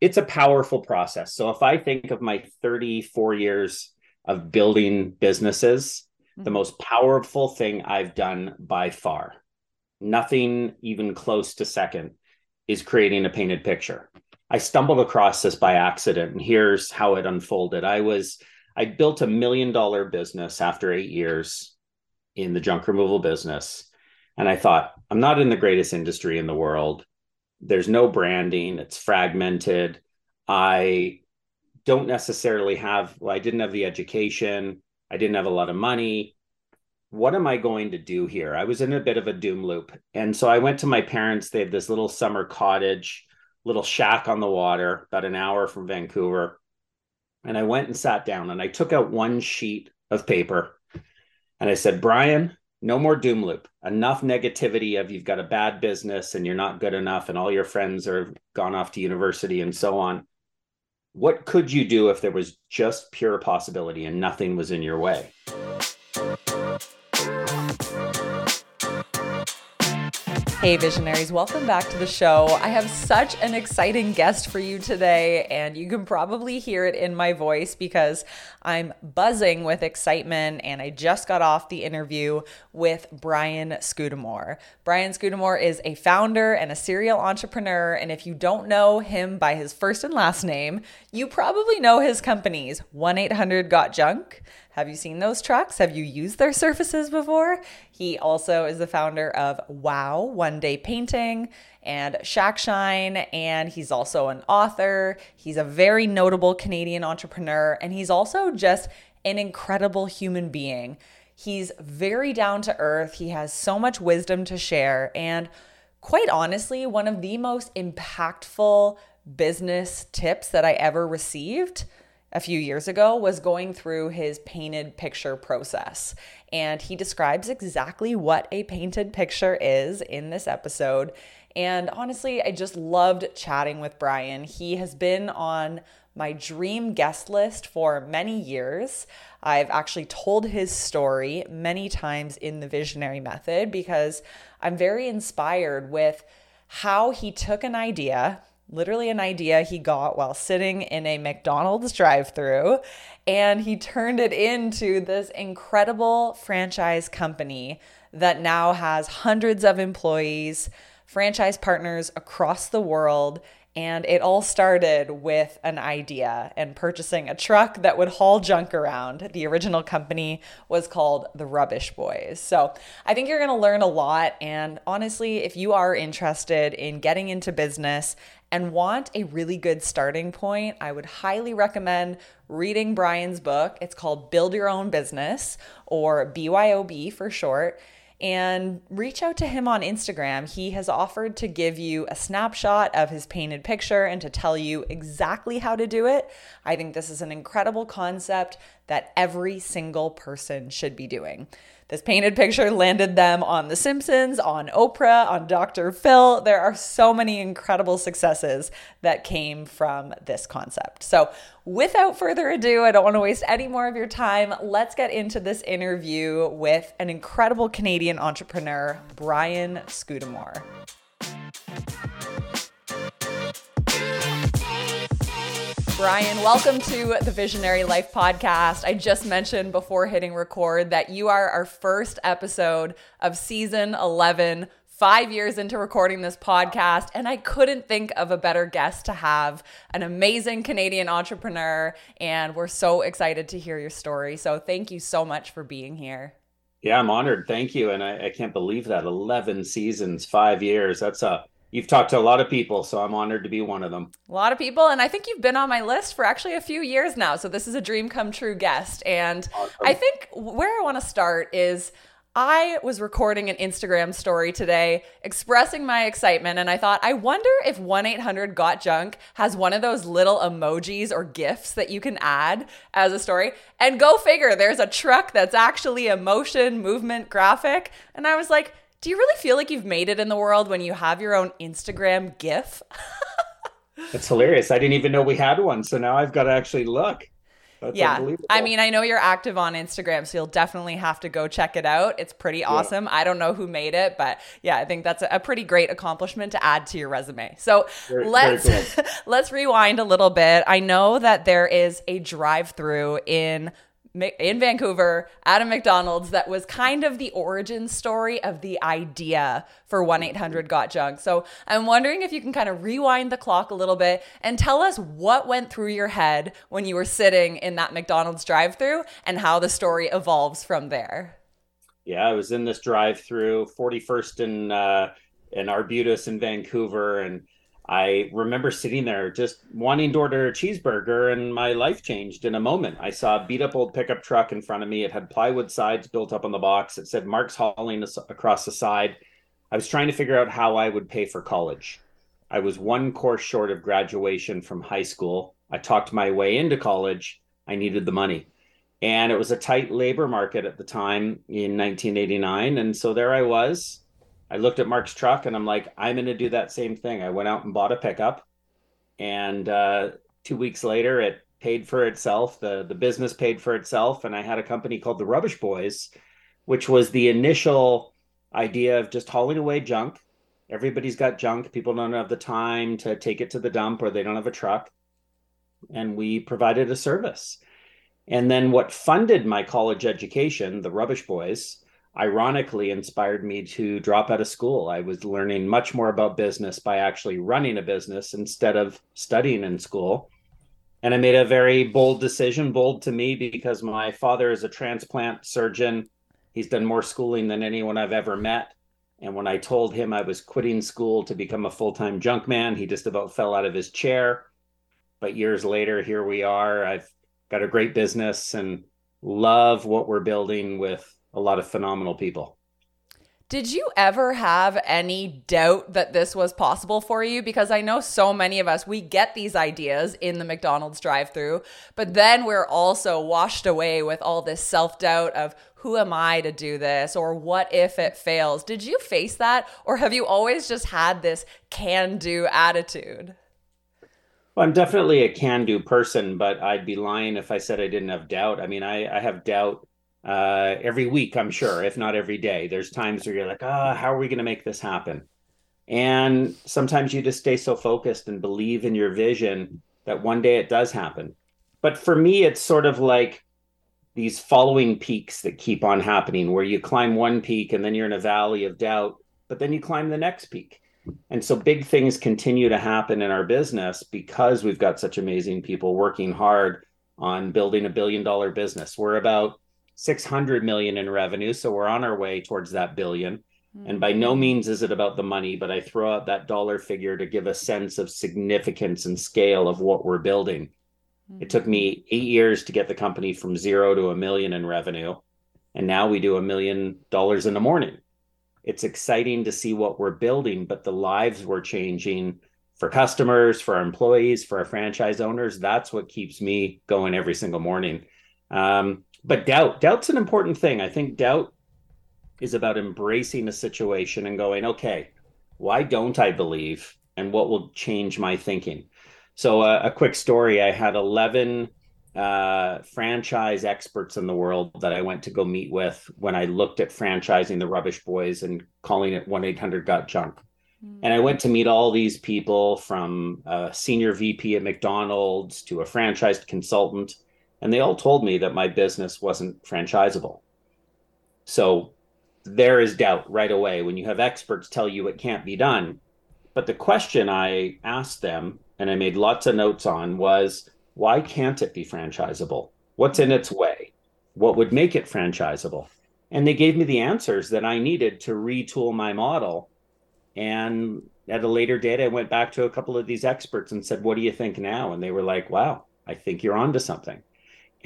it's a powerful process. So if I think of my 34 years of building businesses, mm-hmm. the most powerful thing I've done by far, nothing even close to second, is creating a painted picture. I stumbled across this by accident, and here's how it unfolded. I was I built a million dollar business after eight years in the junk removal business. And I thought, I'm not in the greatest industry in the world. There's no branding, it's fragmented. I don't necessarily have, well, I didn't have the education, I didn't have a lot of money. What am I going to do here? I was in a bit of a doom loop. And so I went to my parents. They had this little summer cottage, little shack on the water, about an hour from Vancouver. And I went and sat down and I took out one sheet of paper and I said, Brian, no more doom loop. Enough negativity of you've got a bad business and you're not good enough and all your friends are gone off to university and so on. What could you do if there was just pure possibility and nothing was in your way? Hey, visionaries, welcome back to the show. I have such an exciting guest for you today, and you can probably hear it in my voice because I'm buzzing with excitement. And I just got off the interview with Brian Scudamore. Brian Scudamore is a founder and a serial entrepreneur. And if you don't know him by his first and last name, you probably know his companies 1 800 Got Junk. Have you seen those trucks? Have you used their surfaces before? He also is the founder of Wow One Day Painting and Shack Shine, and he's also an author. He's a very notable Canadian entrepreneur, and he's also just an incredible human being. He's very down to earth. He has so much wisdom to share, and quite honestly, one of the most impactful business tips that I ever received a few years ago was going through his painted picture process. And he describes exactly what a painted picture is in this episode. And honestly, I just loved chatting with Brian. He has been on my dream guest list for many years. I've actually told his story many times in the Visionary Method because I'm very inspired with how he took an idea literally an idea he got while sitting in a McDonald's drive through. And he turned it into this incredible franchise company that now has hundreds of employees, franchise partners across the world, and it all started with an idea and purchasing a truck that would haul junk around. The original company was called the Rubbish Boys. So I think you're to learn a lot. And honestly, if you are interested in getting into business and want a really good starting point, I would highly recommend reading Brian's book. It's called Build Your Own Business or BYOB for short and reach out to him on Instagram. He has offered to give you a snapshot of his painted picture and to tell you exactly how to do it. I think this is an incredible concept that every single person should be doing. This painted picture landed them on The Simpsons, on Oprah, on Dr. Phil. There are so many incredible successes that came from this concept. So, without further ado, I don't want to waste any more of your time. Let's get into this interview with an incredible Canadian entrepreneur, Brian Scudamore. Brian, welcome to the Visionary Life podcast. I just mentioned before hitting record that you are our first episode of season 11, five years into recording this podcast, and I couldn't think of a better guest to have an amazing Canadian entrepreneur. And we're so excited to hear your story. So thank you so much for being here. Yeah, I'm honored. Thank you. And I, I can't believe that 11 seasons, five years. That's a You've talked to a lot of people, so I'm honored to be one of them. A lot of people, and I think you've been on my list for actually a few years now. So this is a dream come true guest. And awesome. I think where I want to start is I was recording an Instagram story today expressing my excitement, and I thought, I wonder if 1 800 Got Junk has one of those little emojis or GIFs that you can add as a story. And go figure, there's a truck that's actually a motion movement graphic. And I was like, do you really feel like you've made it in the world when you have your own Instagram GIF? That's hilarious. I didn't even know we had one. So now I've got to actually look. That's yeah. I mean, I know you're active on Instagram, so you'll definitely have to go check it out. It's pretty awesome. Yeah. I don't know who made it, but yeah, I think that's a pretty great accomplishment to add to your resume. So very, let's very cool. let's rewind a little bit. I know that there is a drive-through in in Vancouver at a McDonald's that was kind of the origin story of the idea for 1 800 Got Junk. So I'm wondering if you can kind of rewind the clock a little bit and tell us what went through your head when you were sitting in that McDonald's drive through and how the story evolves from there. Yeah, I was in this drive through 41st in, uh, in Arbutus in Vancouver and I remember sitting there just wanting to order a cheeseburger, and my life changed in a moment. I saw a beat up old pickup truck in front of me. It had plywood sides built up on the box. It said Mark's Hauling across the side. I was trying to figure out how I would pay for college. I was one course short of graduation from high school. I talked my way into college. I needed the money. And it was a tight labor market at the time in 1989. And so there I was I looked at Mark's truck and I'm like, I'm going to do that same thing. I went out and bought a pickup, and uh, two weeks later, it paid for itself. the The business paid for itself, and I had a company called the Rubbish Boys, which was the initial idea of just hauling away junk. Everybody's got junk. People don't have the time to take it to the dump, or they don't have a truck, and we provided a service. And then what funded my college education, the Rubbish Boys ironically inspired me to drop out of school. I was learning much more about business by actually running a business instead of studying in school. And I made a very bold decision, bold to me because my father is a transplant surgeon. He's done more schooling than anyone I've ever met. And when I told him I was quitting school to become a full time junk man, he just about fell out of his chair. But years later, here we are. I've got a great business and love what we're building with a lot of phenomenal people. Did you ever have any doubt that this was possible for you? Because I know so many of us, we get these ideas in the McDonald's drive through, but then we're also washed away with all this self doubt of who am I to do this or what if it fails? Did you face that or have you always just had this can do attitude? Well, I'm definitely a can do person, but I'd be lying if I said I didn't have doubt. I mean, I, I have doubt uh, every week, I'm sure, if not every day. There's times where you're like, ah, oh, how are we going to make this happen? And sometimes you just stay so focused and believe in your vision that one day it does happen. But for me, it's sort of like these following peaks that keep on happening, where you climb one peak and then you're in a valley of doubt, but then you climb the next peak. And so big things continue to happen in our business because we've got such amazing people working hard on building a billion dollar business. We're about 600 million in revenue so we're on our way towards that 1000000000 mm-hmm. and by no mm-hmm. means is it about the money but i throw out that dollar figure to give a sense of significance and scale of what we're building mm-hmm. it took me 8 years to get the company from 0 to a million in revenue and now we do a million dollars in the morning it's exciting to see what we're building but the lives we're changing for customers for our employees for our franchise owners that's what keeps me going every single morning um, but doubt doubt's an important thing. I think doubt is about embracing a situation and going okay why don't i believe and what will change my thinking? So uh, a quick story. I had 11 uh, franchise experts in the world that i went to go meet with when i looked at franchising the rubbish boys and calling it 1-800 got junk. Mm-hmm. and i went to meet all these people from a senior vp at mcdonald's to a franchised consultant and they all told me that my business wasn't franchisable. So there is doubt right away when you have experts tell you it can't be done. But the question I asked them, and I made lots of notes on, was why can't it be franchisable? What's in its way? What would make it franchisable? And they gave me the answers that I needed to retool my model. And at a later date, I went back to a couple of these experts and said, What do you think now? And they were like, Wow, I think you're onto something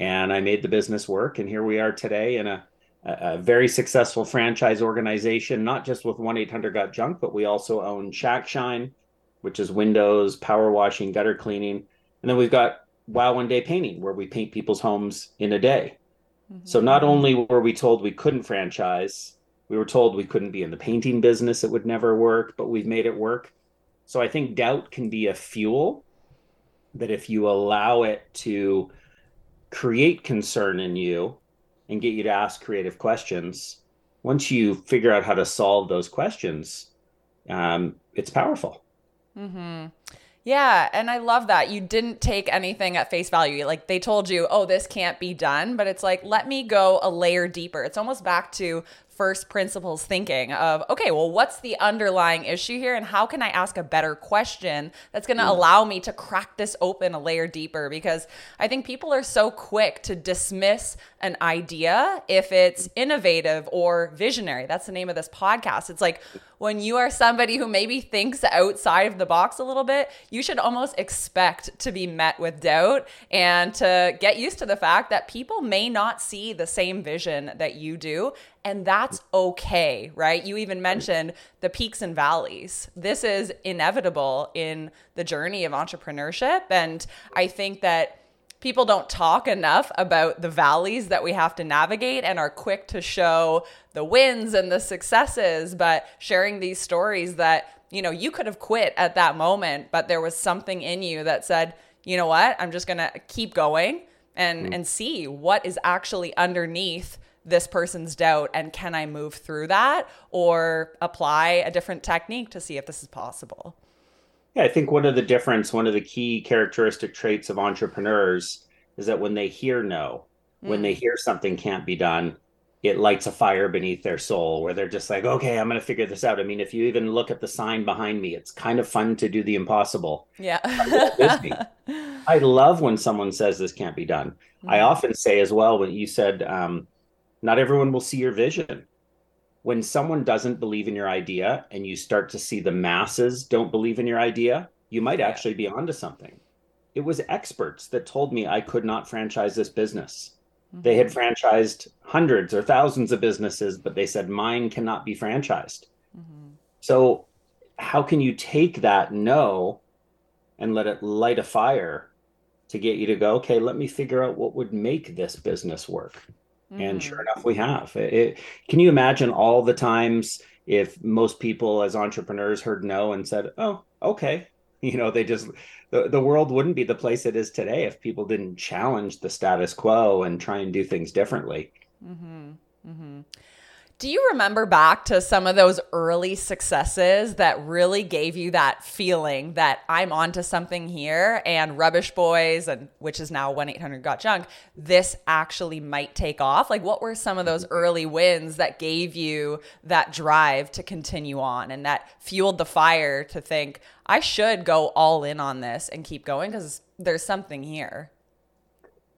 and I made the business work. And here we are today in a, a very successful franchise organization, not just with 1 800 Got Junk, but we also own Shack Shine, which is windows, power washing, gutter cleaning. And then we've got Wow One Day Painting, where we paint people's homes in a day. Mm-hmm. So not only were we told we couldn't franchise, we were told we couldn't be in the painting business, it would never work, but we've made it work. So I think doubt can be a fuel that if you allow it to create concern in you and get you to ask creative questions, once you figure out how to solve those questions, um, it's powerful. Mm-hmm. Yeah, and I love that. You didn't take anything at face value. Like they told you, oh, this can't be done, but it's like, let me go a layer deeper. It's almost back to first principles thinking of okay well what's the underlying issue here? And how can i ask a better question that's going to mm. allow me to crack this open a layer deeper? Because i think people are so quick to dismiss an idea if it's innovative or visionary. That's the name of this podcast. It's like when you are somebody who maybe thinks outside of the box a little bit you should almost expect to be met with doubt and to get used to the fact that people may not see the same vision that you do and that's okay, right? You even mentioned the peaks and valleys. This is inevitable in the journey of entrepreneurship. And I think that people don't talk enough about the valleys that we have to navigate and are quick to show the wins and the successes, but sharing these stories that, you know, you could have quit at that moment, but there was something in you that said, you know what, I'm just going to keep going and mm. and see what is actually underneath this person's doubt and can I move through that or apply a different technique to see if this is possible? Yeah, I think one of the difference, one of the key characteristic traits of entrepreneurs is that when they hear no, mm. when they mm. hear something can't be done, it lights a fire beneath their soul where they're just like, okay, I'm going to figure this out. I mean, if you even look at the sign behind me, it's kind of fun to do the impossible. Yeah. I love when someone says this can't be done. Mm. I often say as well, when you said, um, not everyone will see your vision. When someone doesn't believe in your idea and you start to see the masses don't believe in your idea, you might actually be onto something. It was experts that told me I could not franchise this business. Mm-hmm. They had franchised hundreds or thousands of businesses, but they said mine cannot be franchised. Mm-hmm. So, how can you take that no and let it light a fire to get you to go, okay, let me figure out what would make this business work? Mm. And sure enough, we have. It, can you imagine all the times if most people as entrepreneurs heard no and said, oh, okay, you know, they just, the, the world wouldn't be the place it is today if people didn't challenge the status quo and try and do things differently. Mm-hmm. Mm-hmm. Do you remember back to some of those early successes that really gave you that feeling that I'm onto something here and Rubbish Boys and which is now 1-800 got junk, this actually might take off? Like what were some of those early wins that gave you that drive to continue on and that fueled the fire to think I should go all in on this and keep going because there's something here?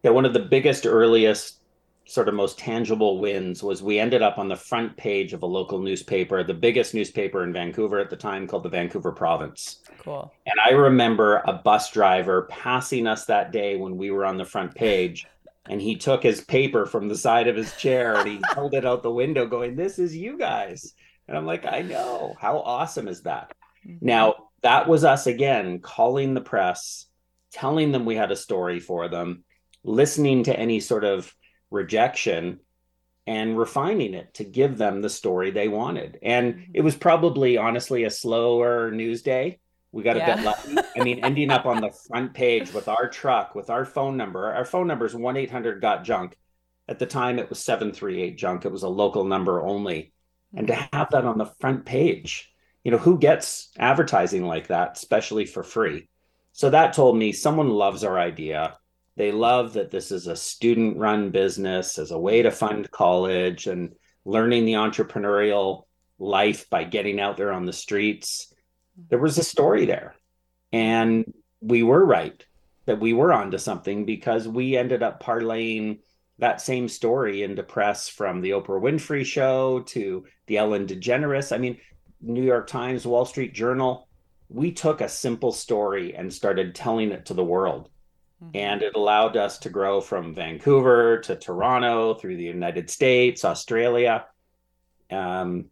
Yeah, one of the biggest earliest sort of most tangible wins was we ended up on the front page of a local newspaper, the biggest newspaper in Vancouver at the time called the Vancouver Province. Cool. And I remember a bus driver passing us that day when we were on the front page. And he took his paper from the side of his chair and he held it out the window, going, This is you guys. And I'm like, I know. How awesome is that? Mm-hmm. Now, that was us again calling the press, telling them we had a story for them, listening to any sort of rejection and refining it to give them the story they wanted. And mm-hmm. it was probably honestly a slower news day. We got a yeah. bit lucky. I mean, ending up on the front page with our truck, with our phone number. Our phone number is 1 800 got junk. At the time, it was 738 junk. It was a local number only. And to have that on the front page, you know, who gets advertising like that, especially for free? So that told me someone loves our idea. They love that this is a student run business as a way to fund college and learning the entrepreneurial life by getting out there on the streets. There was a story there. And we were right that we were onto something because we ended up parlaying that same story into press from the Oprah Winfrey show to the Ellen DeGeneres. I mean, New York Times, Wall Street Journal. We took a simple story and started telling it to the world. Mm-hmm. And it allowed us to grow from Vancouver to Toronto through the United States, Australia. Um,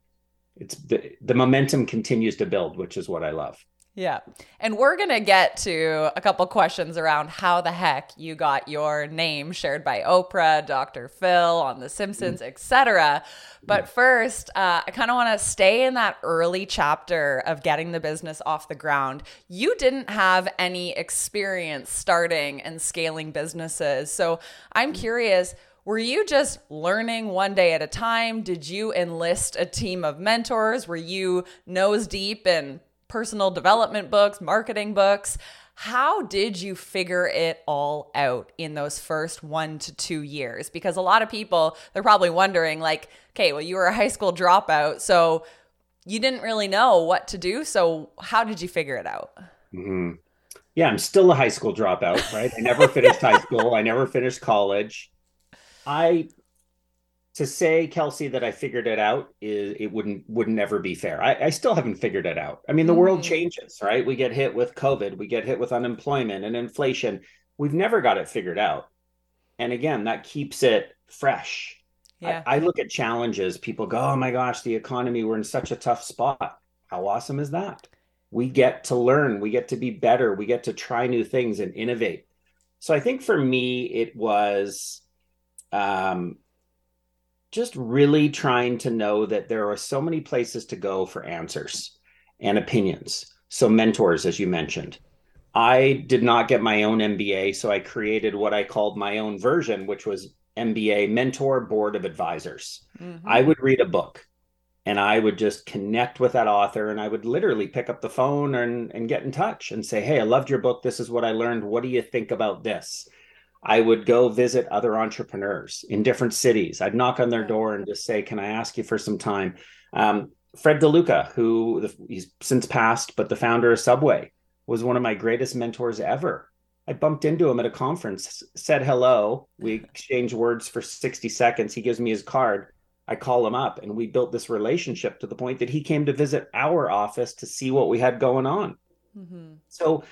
it's the, the momentum continues to build, which is what I love. Yeah. And we're going to get to a couple questions around how the heck you got your name shared by Oprah, Dr. Phil on The Simpsons, mm. etc. But first, uh, I kind of want to stay in that early chapter of getting the business off the ground. You didn't have any experience starting and scaling businesses. So I'm curious were you just learning one day at a time? Did you enlist a team of mentors? Were you nose deep in personal development books, marketing books. How did you figure it all out in those first one to two years? Because a lot of people, they're probably wondering, like, okay, well, you were a high school dropout, so you didn't really know what to do. So, how did you figure it out? Mm-hmm. Yeah, I'm still a high school dropout, right? I never finished high school, I never finished college. I to say kelsey that i figured it out is it wouldn't would never be fair. I, I still haven't figured it out. I mean the mm-hmm. world changes right? We get hit with covid we get hit with unemployment and inflation. We've never got it figured out. And again that keeps it fresh. Yeah. I, I look at challenges. People go oh my gosh the economy we're in such a tough spot. How awesome is that? We get to learn we get to be better we get to try new things and innovate. So i think for me it was um, just really trying to know that there are so many places to go for answers and opinions. So, mentors, as you mentioned. I did not get my own MBA, so I created what I called my own version, which was MBA Mentor Board of Advisors. Mm-hmm. I would read a book and I would just connect with that author and I would literally pick up the phone and, and get in touch and say, Hey, I loved your book. This is what I learned. What do you think about this? I would go visit other entrepreneurs in different cities. I'd knock on their door and just say, "Can I ask you for some time?" Um, Fred DeLuca, who he's since passed, but the founder of Subway, was one of my greatest mentors ever. I bumped into him at a conference, said hello. We exchanged words for 60 seconds. He gives me his card. I call him up, and we built this relationship to the point that he came to visit our office to see what we had going on. Mm-hmm. So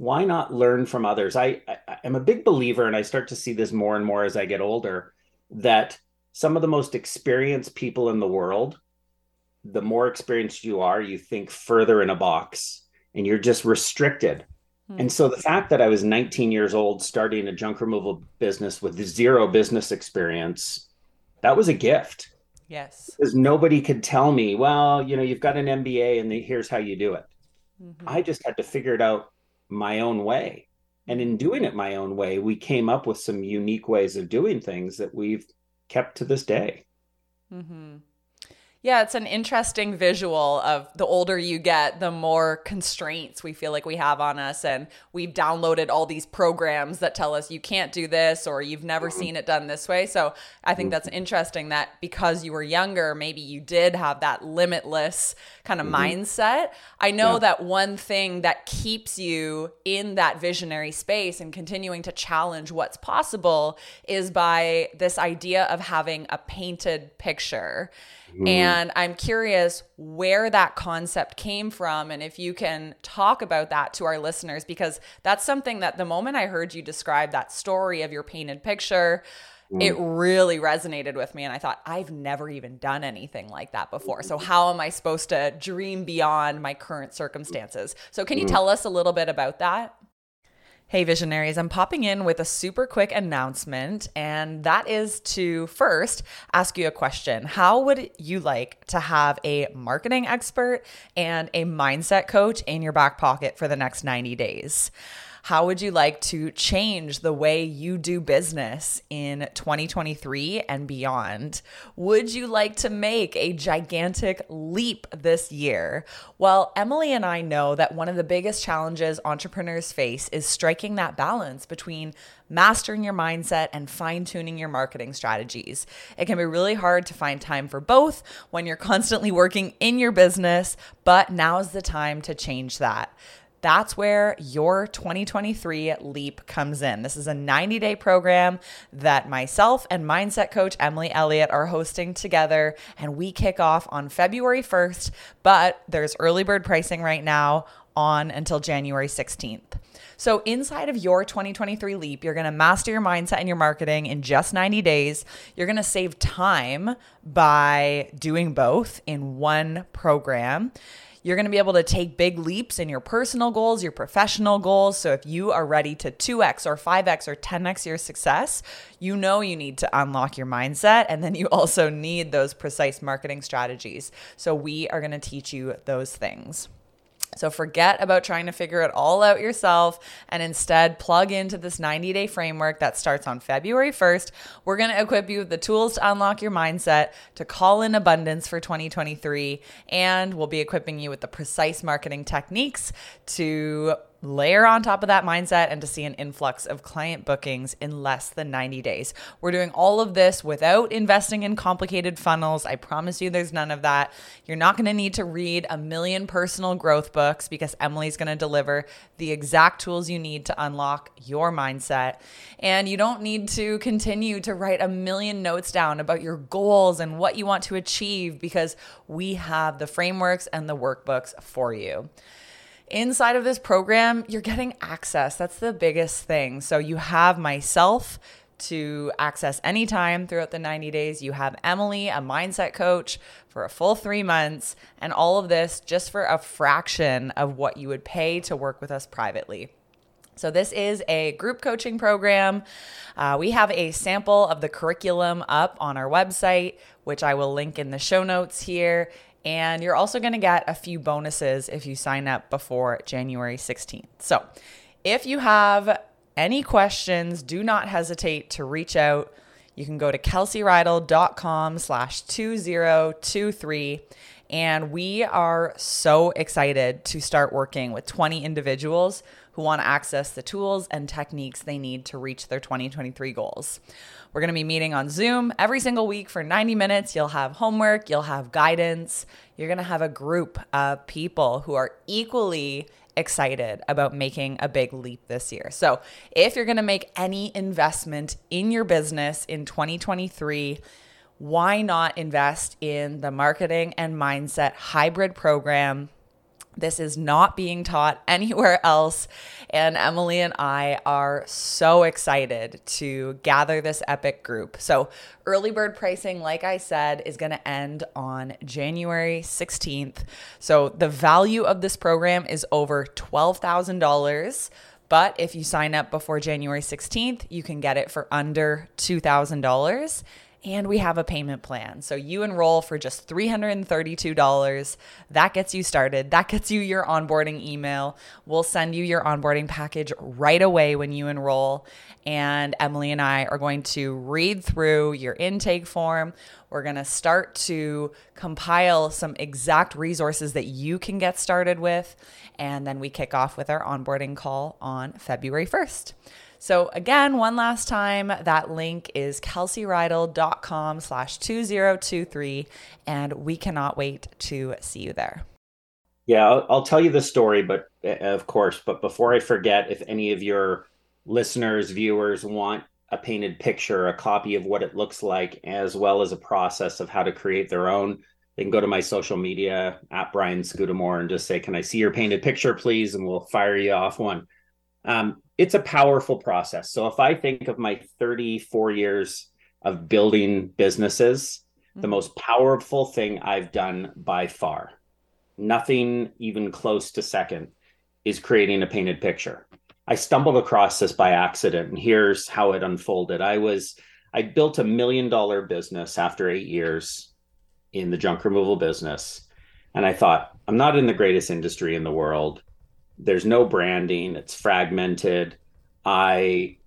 why not learn from others? I, I am a big believer, and I start to see this more and more as I get older, that some of the most experienced people in the world, the more experienced you are, you think further in a box and you're just restricted. Hmm. And so the fact that I was 19 years old starting a junk removal business with zero business experience, that was a gift. Yes. Because nobody could tell me, well, you know, you've got an MBA and here's how you do it. Mm-hmm. I just had to figure it out my own way. And in doing it my own way, we came up with some unique ways of doing things that we've kept to this day. Mm-hmm. Yeah, it's an interesting visual of the older you get, the more constraints we feel like we have on us. And we've downloaded all these programs that tell us you can't do this or you've never mm-hmm. seen it done this way. So I think that's interesting that because you were younger, maybe you did have that limitless kind of mm-hmm. mindset. I know yeah. that one thing that keeps you in that visionary space and continuing to challenge what's possible is by this idea of having a painted picture. Mm. And I'm curious where that concept came from and if you can talk about that to our listeners, because that's something that the moment I heard you describe that story of your painted picture, mm. it really resonated with me. And I thought, I've never even done anything like that before. So, how am I supposed to dream beyond my current circumstances? So, can you mm. tell us a little bit about that? Hey, visionaries, I'm popping in with a super quick announcement, and that is to first ask you a question. How would you like to have a marketing expert and a mindset coach in your back pocket for the next 90 days? How would you like to change the way you do business in 2023 and beyond? Would you like to make a gigantic leap this year? Well, Emily and I know that one of the biggest challenges entrepreneurs face is striking that balance between mastering your mindset and fine tuning your marketing strategies. It can be really hard to find time for both when you're constantly working in your business, but now's the time to change that. That's where your 2023 leap comes in. This is a 90 day program that myself and mindset coach Emily Elliott are hosting together, and we kick off on February 1st. But there's early bird pricing right now on until January 16th. So, inside of your 2023 leap, you're gonna master your mindset and your marketing in just 90 days. You're gonna save time by doing both in one program You're going to be able to take big leaps in your personal goals, your professional goals. So if you are ready to 2x or 5x or 10x your success, you know you need to unlock your mindset. And then you also need those precise marketing strategies. So we are going to teach you those things. So forget about trying to figure it all out yourself and instead plug into this 90 day framework that starts on February 1st. We're going to equip you with the tools to unlock your mindset, to call in abundance for 2023, and we'll be equipping you with the precise marketing techniques to layer on top of that mindset and to see an influx of client bookings in less than 90 days. We're doing all of this without investing in complicated funnels. I promise you there's none of that. You're not going to need to read a million personal growth books because Emily's going to deliver the exact tools you need to unlock your mindset. And you don't need to continue to write a million notes down about your goals and what you want to achieve because we have the frameworks and the workbooks for you. Inside of this program, you're getting access. That's the biggest thing. So you have myself to access anytime throughout the 90 days. You have Emily, a mindset coach, for a full three months, and all of this just for a fraction of what you would pay to work with us privately. So, this is a group coaching program. Uh, we have a sample of the curriculum up on our website, which I will link in the show notes here. And you're also going to get a few bonuses if you sign up before January 16th. So if you have any questions, do not hesitate to reach out. You can go to kelseyriddle.com slash 2023. And we are so excited to start working with 20 individuals who want to access the tools and techniques they need to reach their 2023 goals. We're going to be meeting on Zoom every single week for 90 minutes. You'll have homework, you'll have guidance. You're going to have a group of people who are equally excited about making a big leap this year. So, if you're going to make any investment in your business in 2023, why not invest in the marketing and mindset hybrid program this is not being taught anywhere else. And Emily and I are so excited to gather this epic group. So, early bird pricing, like I said, is going to end on January 16th. So, the value of this program is over $12,000. But if you sign up before January 16th, you can get it for under $2,000 and we have a payment plan. So you enroll for just $332. That gets you started. That gets you your onboarding email. We'll send you your onboarding package right away when you enroll. And Emily and I are going to read through your intake form. We're going to start to compile some exact resources that you can get started with. And then we kick off with our onboarding call on February 1st. So again, one last time, that link is kelseyriddle.com slash 2023, and we cannot wait to see you there. Yeah, I'll, I'll tell you the story, but eh, of course, but before I forget, if any of your listeners, viewers want a painted picture, a copy of what it looks like, as well as a process of how to create their own, they can go to my social media at Brian Scudamore and just say, Can I see your painted picture, please? And we'll fire you off one. Um, it's a powerful process. So if I think of my 34 years of building businesses, mm-hmm. the most powerful thing I've done by far, nothing even close to second, is creating a painted picture. I stumbled across this by accident, and here's how it unfolded. I was I built a million dollar business after eight years in the junk removal business. And I thought, I'm not in the greatest industry in the world there's no branding it's fragmented. I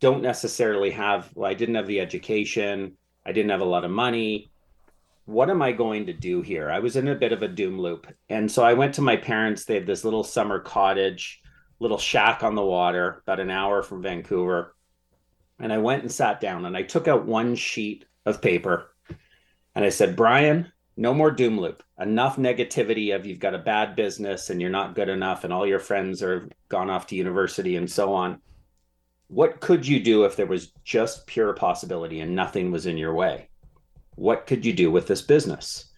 don't necessarily have well i didn't have the education i didn't have a lot of money. What am i going to do here? I was in a bit of a doom loop. And so i went to my parents they had this little summer cottage little shack on the water about an hour from vancouver. And i went and sat down and i took out one sheet of paper and i said brian no more doom loop. Enough negativity of you've got a bad business and you're not good enough and all your friends are gone off to university and so on. What could you do if there was just pure possibility and nothing was in your way? What could you do with this business?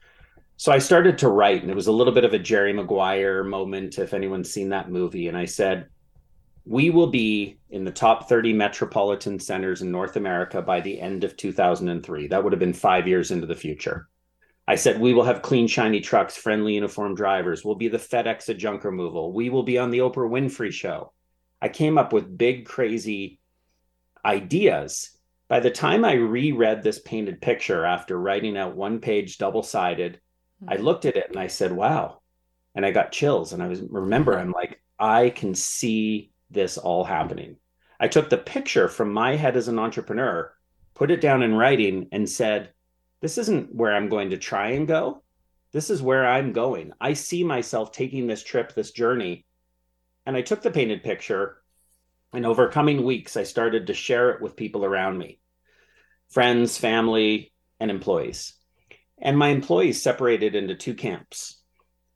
So I started to write, and it was a little bit of a Jerry Maguire moment, if anyone's seen that movie. And I said, We will be in the top 30 metropolitan centers in North America by the end of 2003. That would have been five years into the future. I said, we will have clean, shiny trucks, friendly uniform drivers. We'll be the FedEx of junk removal. We will be on the Oprah Winfrey show. I came up with big, crazy ideas. By the time I reread this painted picture after writing out one page double sided, I mm-hmm. looked at it and I said, wow. And I got chills. And I was, remember, I'm like, I can see this all happening. I took the picture from my head as an entrepreneur, put it down in writing, and said, this isn't where I'm going to try and go. This is where I'm going. I see myself taking this trip, this journey. And I took the painted picture. And over coming weeks, I started to share it with people around me friends, family, and employees. And my employees separated into two camps.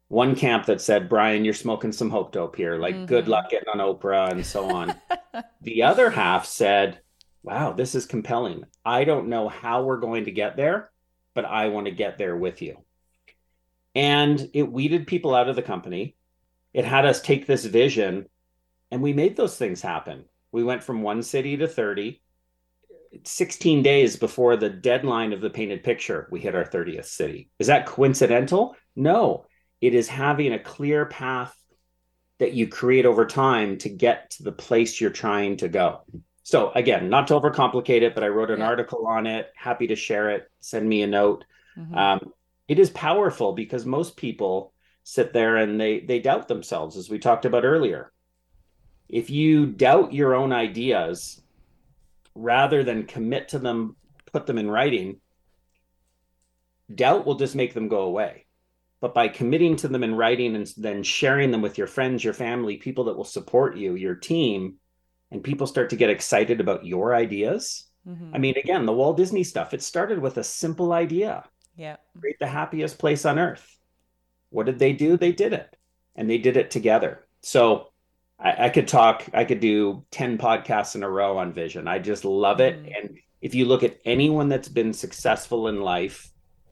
One camp that said, Brian, you're smoking some hope dope here. Like, mm-hmm. good luck getting on Oprah and so on. the other half said, wow, this is compelling. I don't know how we're going to get there, but I want to get there with you. And it weeded people out of the company. It had us take this vision and we made those things happen. We went from one city to 30. 16 days before the deadline of the painted picture, we hit our 30th city. Is that coincidental? No. It is having a clear path that you create over time to get to the place you're trying to go. So again, not to overcomplicate it, but I wrote an yeah. article on it. Happy to share it. Send me a note. Mm-hmm. Um, it is powerful because most people sit there and they they doubt themselves, as we talked about earlier. If you doubt your own ideas, rather than commit to them, put them in writing, doubt will just make them go away. But by committing to them in writing and then sharing them with your friends, your family, people that will support you, your team, and people start to get excited about your ideas. Mm-hmm. I mean, again, the Walt Disney stuff, it started with a simple idea. Yeah. Create the happiest place on earth. What did they do? They did it and they did it together. So I, I could talk, I could do 10 podcasts in a row on vision. I just love it. Mm-hmm. And if you look at anyone that's been successful in life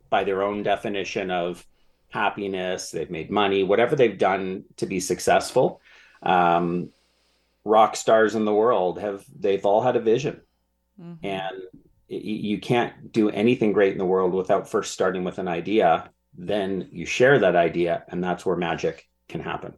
by their own definition of happiness, they've made money, whatever they've done to be successful, um, rock stars in the world have they've all had a vision mm-hmm. and you can't do anything great in the world without first starting with an idea then you share that idea and that's where magic can happen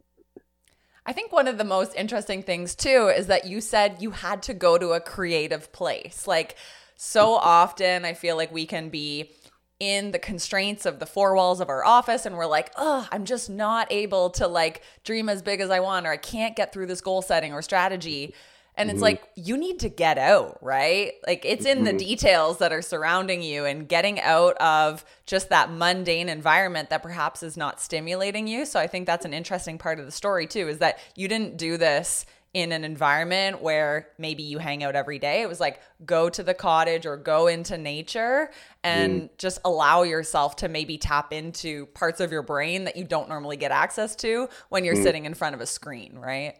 I think one of the most interesting things too is that you said you had to go to a creative place. Like so often I feel like we can be in the constraints of the four walls of our office and we're like, oh, I'm just not able to like dream as big as I want, or I can't get through this goal setting or strategy. And it's mm-hmm. like, you need to get out, right? Like, it's in the mm-hmm. details that are surrounding you and getting out of just that mundane environment that perhaps is not stimulating you. So, I think that's an interesting part of the story, too, is that you didn't do this in an environment where maybe you hang out every day. It was like go to the cottage or go into nature and mm. just allow yourself to maybe tap into parts of your brain that you don't normally get access to when you're mm. sitting in front of a screen, right?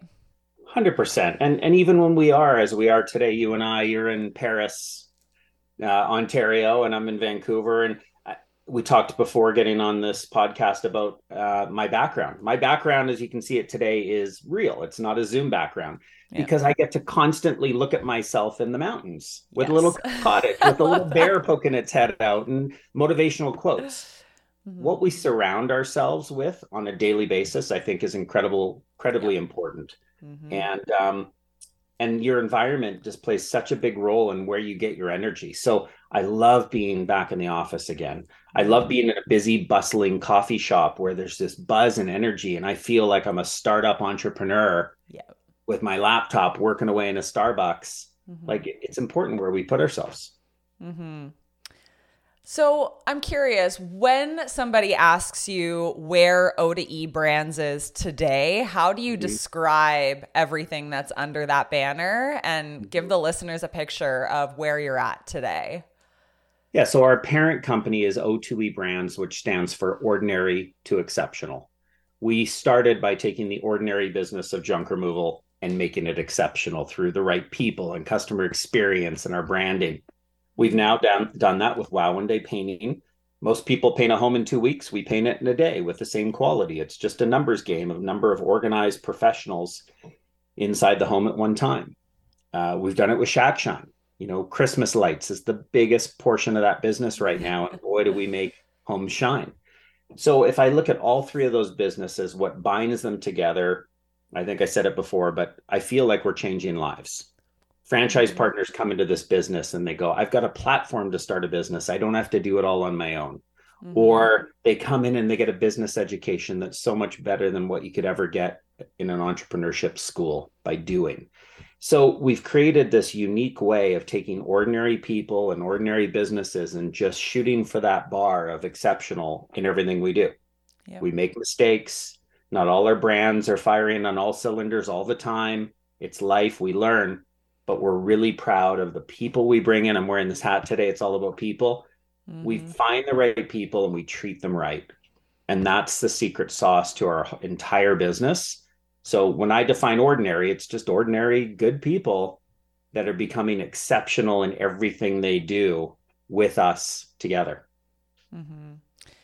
100%. And and even when we are as we are today, you and I, you're in Paris, uh, Ontario and I'm in Vancouver and we talked before getting on this podcast about uh, my background. My background, as you can see it today, is real. It's not a Zoom background yeah. because I get to constantly look at myself in the mountains with yes. a little cottage, with a little bear poking its head out, and motivational quotes. Mm-hmm. What we surround ourselves with on a daily basis, I think, is incredible, incredibly yeah. important. Mm-hmm. And um, and your environment just plays such a big role in where you get your energy. So I love being back in the office again. I love mm-hmm. being in a busy, bustling coffee shop where there's this buzz and energy, and I feel like I'm a startup entrepreneur yeah. with my laptop working away in a Starbucks. Mm-hmm. Like it's important where we put ourselves. Mm-hmm. So I'm curious when somebody asks you where O to E Brands is today, how do you mm-hmm. describe everything that's under that banner and give the listeners a picture of where you're at today? Yeah, so our parent company is O2E Brands, which stands for Ordinary to Exceptional. We started by taking the ordinary business of junk removal and making it exceptional through the right people and customer experience and our branding. We've now done, done that with Wow One Day Painting. Most people paint a home in two weeks. We paint it in a day with the same quality. It's just a numbers game of number of organized professionals inside the home at one time. Uh, we've done it with Shack Shine. You know, Christmas lights is the biggest portion of that business right now. And boy, do we make homes shine. So if I look at all three of those businesses, what binds them together, I think I said it before, but I feel like we're changing lives. Franchise mm-hmm. partners come into this business and they go, I've got a platform to start a business. I don't have to do it all on my own. Mm-hmm. Or they come in and they get a business education that's so much better than what you could ever get in an entrepreneurship school by doing. So we've created this unique way of taking ordinary people and ordinary businesses and just shooting for that bar of exceptional in everything we do. Yep. We make mistakes. Not all our brands are firing on all cylinders all the time. It's life. We learn, but we're really proud of the people we bring in. I'm wearing this hat today. It's all about people. Mm-hmm. We find the right people and we treat them right. And that's the secret sauce to our entire business so when I define ordinary, it's just ordinary good people that are becoming exceptional in everything they do with us together. Mm-hmm.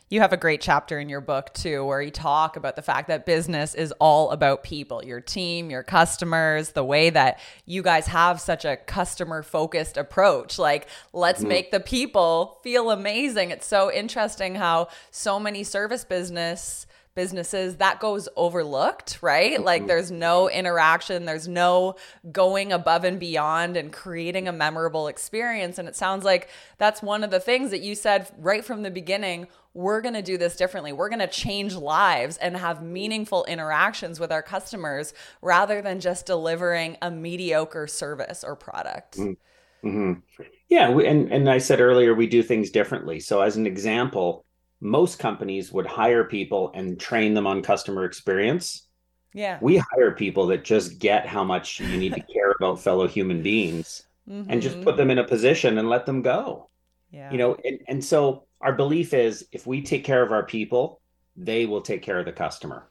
You have a great chapter in your book too, where you talk about the fact that business is all about people, your team, your customers, the way that you guys have such a customer focused approach. Like, let's mm-hmm. make the people feel amazing. It's so interesting how so many service business businesses that goes overlooked right like mm-hmm. there's no interaction there's no going above and beyond and creating a memorable experience and it sounds like that's one of the things that you said right from the beginning we're going to do this differently we're going to change lives and have meaningful interactions with our customers rather than just delivering a mediocre service or product mm-hmm. mm-hmm. yeah we, and and i said earlier we do things differently so as an example most companies would hire people and train them on customer experience. Yeah. We hire people that just get how much you need to care about fellow human beings mm-hmm. and just put mm-hmm. them in a position and let them go. Yeah. You know, and, and so our belief is if we take care of our people, they will take care of the customer.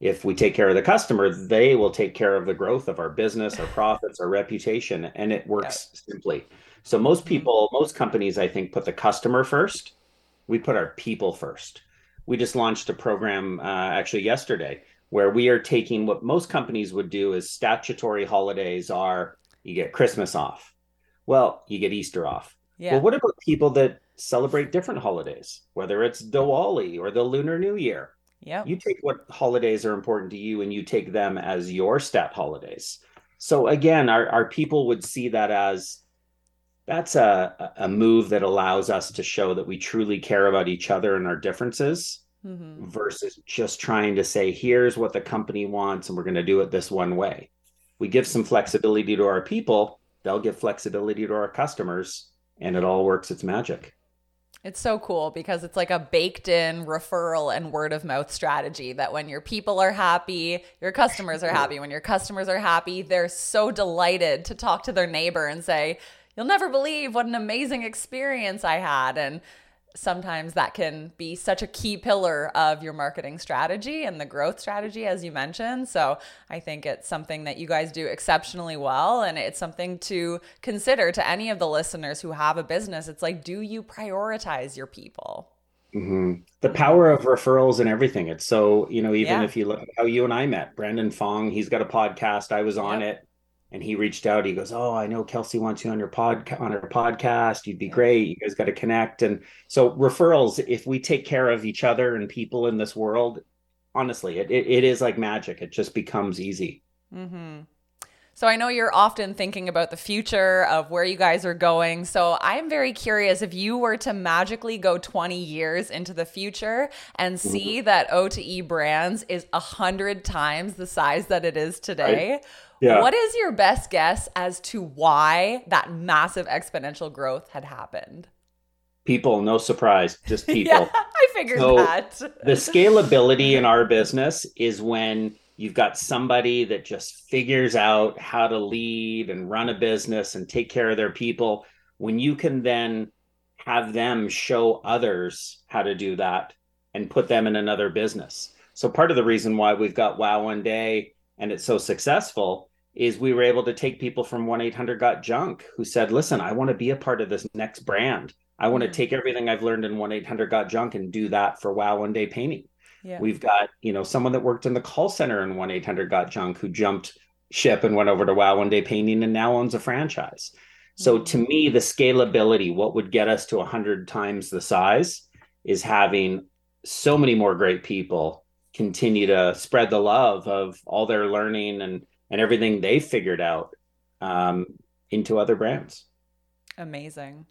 If we take care of the customer, they will take care of the growth of our business, our profits, our reputation, and it works yeah. simply. So most mm-hmm. people, most companies, I think, put the customer first we put our people first. We just launched a program uh, actually yesterday where we are taking what most companies would do is statutory holidays are you get Christmas off. Well, you get Easter off. Yeah. Well, what about people that celebrate different holidays, whether it's Diwali or the Lunar New Year? Yeah. You take what holidays are important to you and you take them as your stat holidays. So again, our, our people would see that as that's a, a move that allows us to show that we truly care about each other and our differences mm-hmm. versus just trying to say here's what the company wants and we're going to do it this one way we give some flexibility to our people they'll give flexibility to our customers and it all works its magic it's so cool because it's like a baked in referral and word of mouth strategy that when your people are happy, your customers are happy. When your customers are happy, they're so delighted to talk to their neighbor and say, you'll never believe what an amazing experience I had. And sometimes that can be such a key pillar of your marketing strategy and the growth strategy, as you mentioned. So I think it's something that you guys do exceptionally well. And it's something to consider to any of the listeners who have a business. It's like, do you prioritize your people? Mm-hmm. The power of referrals and everything. It's so, you know, even yeah. if you look how you and I met, Brandon Fong, he's got a podcast. I was on yep. it and he reached out. He goes, "Oh, I know Kelsey wants you on your pod on her podcast. You'd be great. You guys got to connect." And so referrals. If we take care of each other and people in this world, honestly, it it, it is like magic. It just becomes easy. Mm-hmm. So I know you're often thinking about the future of where you guys are going. So I'm very curious if you were to magically go 20 years into the future and mm-hmm. see that O2E brands is a hundred times the size that it is today. Right yeah. What is your best guess as to why that massive exponential growth had happened? People, no surprise, just people. yeah, I figured so that. the scalability in our business is when you've got somebody that just figures out how to lead and run a business and take care of their people. When you can then have them show others how to do that and put them in another business. So part of the reason why we've got Wow One Day and it's so successful is we were able to take people from 1-800 got junk who said listen i want to be a part of this next brand i want to take everything i've learned in 1-800 got junk and do that for wow one day painting yeah. we've got you know someone that worked in the call center in 1-800 got junk who jumped ship and went over to wow one day painting and now owns a franchise so mm-hmm. to me the scalability what would get us to 100 times the size is having so many more great people continue to spread the love of all their learning and and everything they've figured out um, into other brands. Amazing.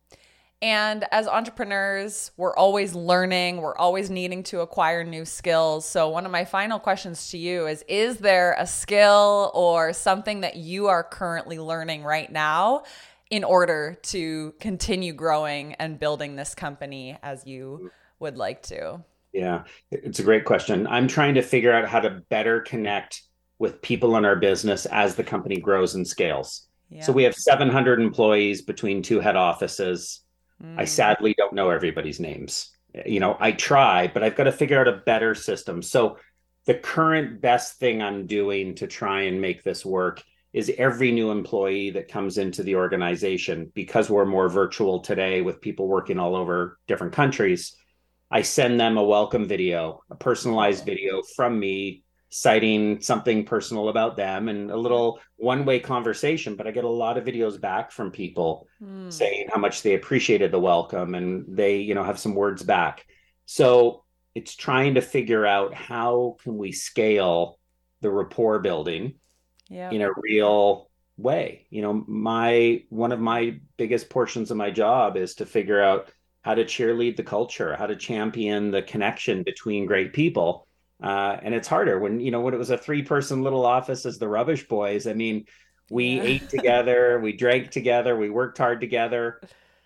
And as entrepreneurs, we're always learning, we're always needing to acquire new skills. So, one of my final questions to you is Is there a skill or something that you are currently learning right now in order to continue growing and building this company as you would like to? Yeah, it's a great question. I'm trying to figure out how to better connect with people in our business as the company grows and scales. Yeah. So we have 700 employees between two head offices. Mm. I sadly don't know everybody's names. You know, I try, but I've got to figure out a better system. So the current best thing I'm doing to try and make this work is every new employee that comes into the organization because we're more virtual today with people working all over different countries I send them a welcome video, a personalized video from me citing something personal about them and a little one way conversation. But I get a lot of videos back from people mm. saying how much they appreciated the welcome and they, you know, have some words back. So it's trying to figure out how can we scale the rapport building yeah. in a real way. You know, my one of my biggest portions of my job is to figure out how to cheerlead the culture, how to champion the connection between great people. Uh, and it's harder when you know when it was a three-person little office as the Rubbish Boys. I mean, we yeah. ate together, we drank together, we worked hard together.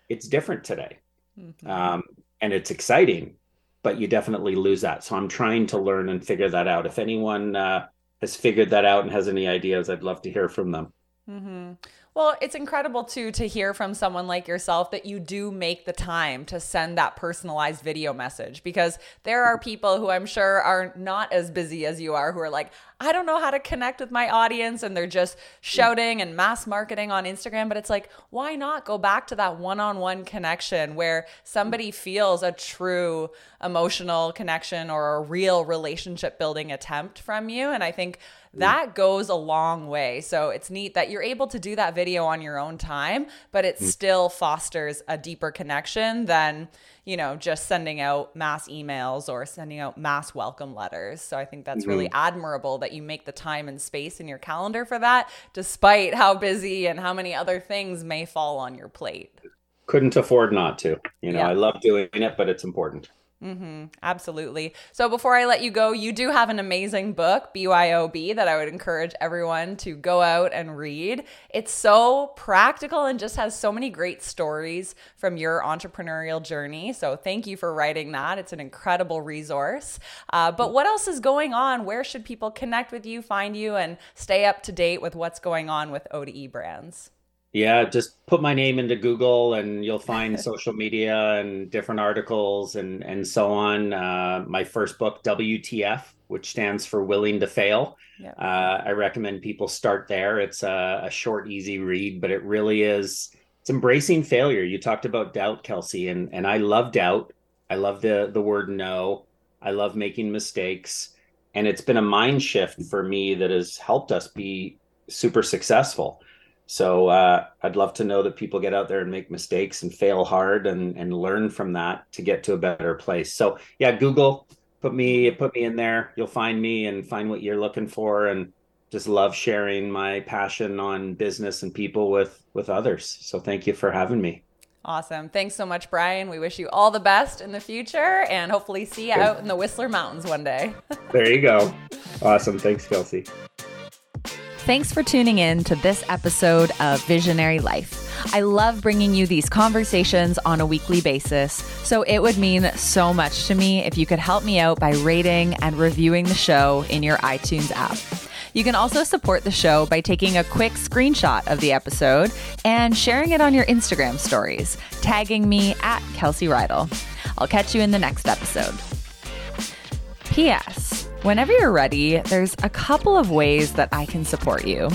It's different today, mm-hmm. um, and it's exciting, but you definitely lose that. So I'm trying to learn and figure that out. If anyone uh, has figured that out and has any ideas, I'd love to hear from them. Mm-hmm. Well, it's incredible too to hear from someone like yourself that you do make the time to send that personalized video message because there are people who I'm sure are not as busy as you are who are like, I don't know how to connect with my audience and they're just shouting and mass marketing on Instagram. But it's like, why not go back to that one on one connection where somebody feels a true emotional connection or a real relationship building attempt from you? And I think that goes a long way. So it's neat that you're able to do that video on your own time, but it mm. still fosters a deeper connection than, you know, just sending out mass emails or sending out mass welcome letters. So I think that's mm-hmm. really admirable that you make the time and space in your calendar for that, despite how busy and how many other things may fall on your plate. Couldn't afford not to. You know, yeah. I love doing it, but it's important. Mm-hmm. Absolutely. So before I let you go, you do have an amazing book, BYOB, that I would encourage everyone to go out and read. It's so practical and just has so many great stories from your entrepreneurial journey. So thank you for writing that. It's an incredible resource. Uh, but what else is going on? Where should people connect with you, find you, and stay up to date with what's going on with O2E brands? Yeah, just put my name into Google and you'll find social media and different articles and and so on. Uh, my first book, WTF, which stands for Willing to Fail. Yep. Uh, I recommend people start there. It's a, a, short, easy read, but it really is. It's embracing failure. You talked about doubt, Kelsey, and and I love doubt. I love the the word no. I love making mistakes, and it's been a mind shift for me that has helped us be super successful so uh, I'd love to know that people get out there and make mistakes and fail hard and and learn from that to get to a better place. So yeah, Google, put me put me in there. You'll find me and find what you're looking for. And just love sharing my passion on business and people with with others. So thank you for having me. Awesome. Thanks so much, Brian. We wish you all the best in the future and hopefully see you out in the Whistler Mountains one day. there you go. Awesome. Thanks, Kelsey. Thanks for tuning in to this episode of Visionary Life. I love bringing you these conversations on a weekly basis, so it would mean so much to me if you could help me out by rating and reviewing the show in your iTunes app. You can also support the show by taking a quick screenshot of the episode and sharing it on your Instagram stories, tagging me at Kelsey Riddle. I'll catch you in the next episode. P.S. Whenever you're ready, there's a couple of ways that I can support you.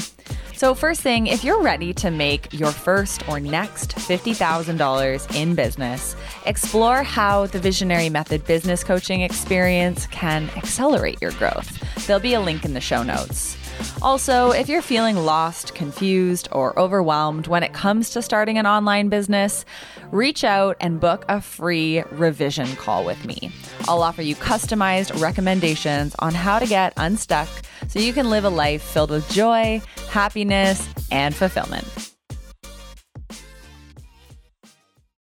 So, first thing, if you're ready to make your first or next $50,000 in business, explore how the Visionary Method business coaching experience can accelerate your growth. There'll be a link in the show notes. Also, if you're feeling lost, confused, or overwhelmed when it comes to starting an online business, reach out and book a free revision call with me. I'll offer you customized recommendations on how to get unstuck so you can live a life filled with joy, happiness, and fulfillment.